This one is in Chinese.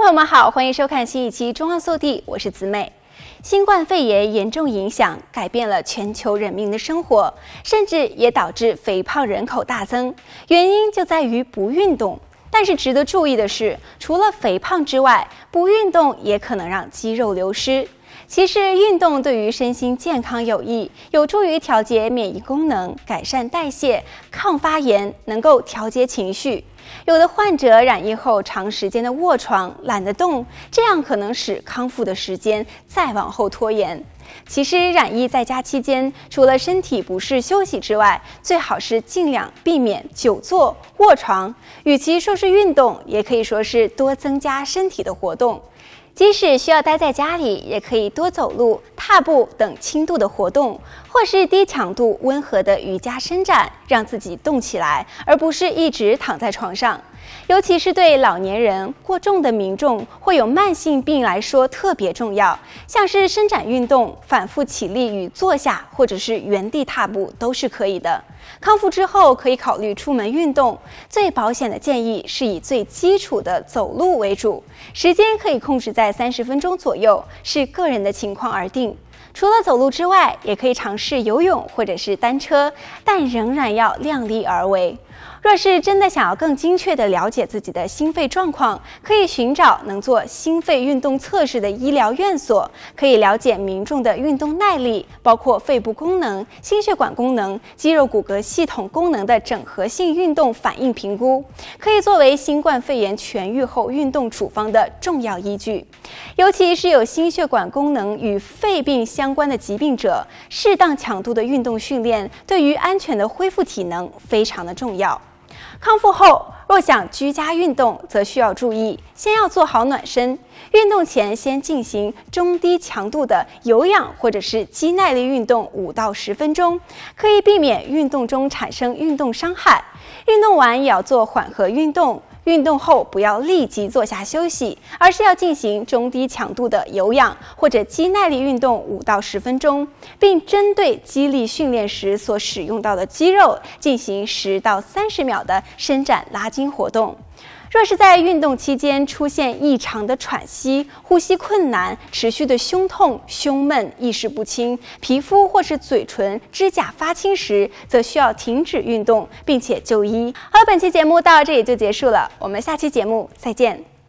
朋友们好，欢迎收看新一期《中澳速递》，我是子美。新冠肺炎严重影响，改变了全球人民的生活，甚至也导致肥胖人口大增。原因就在于不运动。但是值得注意的是，除了肥胖之外，不运动也可能让肌肉流失。其实运动对于身心健康有益，有助于调节免疫功能、改善代谢、抗发炎，能够调节情绪。有的患者染疫后长时间的卧床、懒得动，这样可能使康复的时间再往后拖延。其实染疫在家期间，除了身体不适休息之外，最好是尽量避免久坐、卧床。与其说是运动，也可以说是多增加身体的活动。即使需要待在家里，也可以多走路、踏步等轻度的活动，或是低强度、温和的瑜伽伸展，让自己动起来，而不是一直躺在床上。尤其是对老年人、过重的民众或有慢性病来说特别重要。像是伸展运动、反复起立与坐下，或者是原地踏步都是可以的。康复之后可以考虑出门运动，最保险的建议是以最基础的走路为主，时间可以控制在三十分钟左右，视个人的情况而定。除了走路之外，也可以尝试游泳或者是单车，但仍然要量力而为。若是真的想要更精确地了解自己的心肺状况，可以寻找能做心肺运动测试的医疗院所，可以了解民众的运动耐力，包括肺部功能、心血管功能、肌肉骨骼系统功能的整合性运动反应评估，可以作为新冠肺炎痊愈后运动处方的重要依据。尤其是有心血管功能与肺病相相关的疾病者，适当强度的运动训练对于安全的恢复体能非常的重要。康复后，若想居家运动，则需要注意，先要做好暖身。运动前先进行中低强度的有氧或者是肌耐力运动五到十分钟，可以避免运动中产生运动伤害。运动完也要做缓和运动。运动后不要立即坐下休息，而是要进行中低强度的有氧或者肌耐力运动五到十分钟，并针对肌力训练时所使用到的肌肉进行十到三十秒的伸展拉筋活动。若是在运动期间出现异常的喘息、呼吸困难、持续的胸痛、胸闷、意识不清、皮肤或是嘴唇、指甲发青时，则需要停止运动，并且就医。好，本期节目到这里就结束了，我们下期节目再见。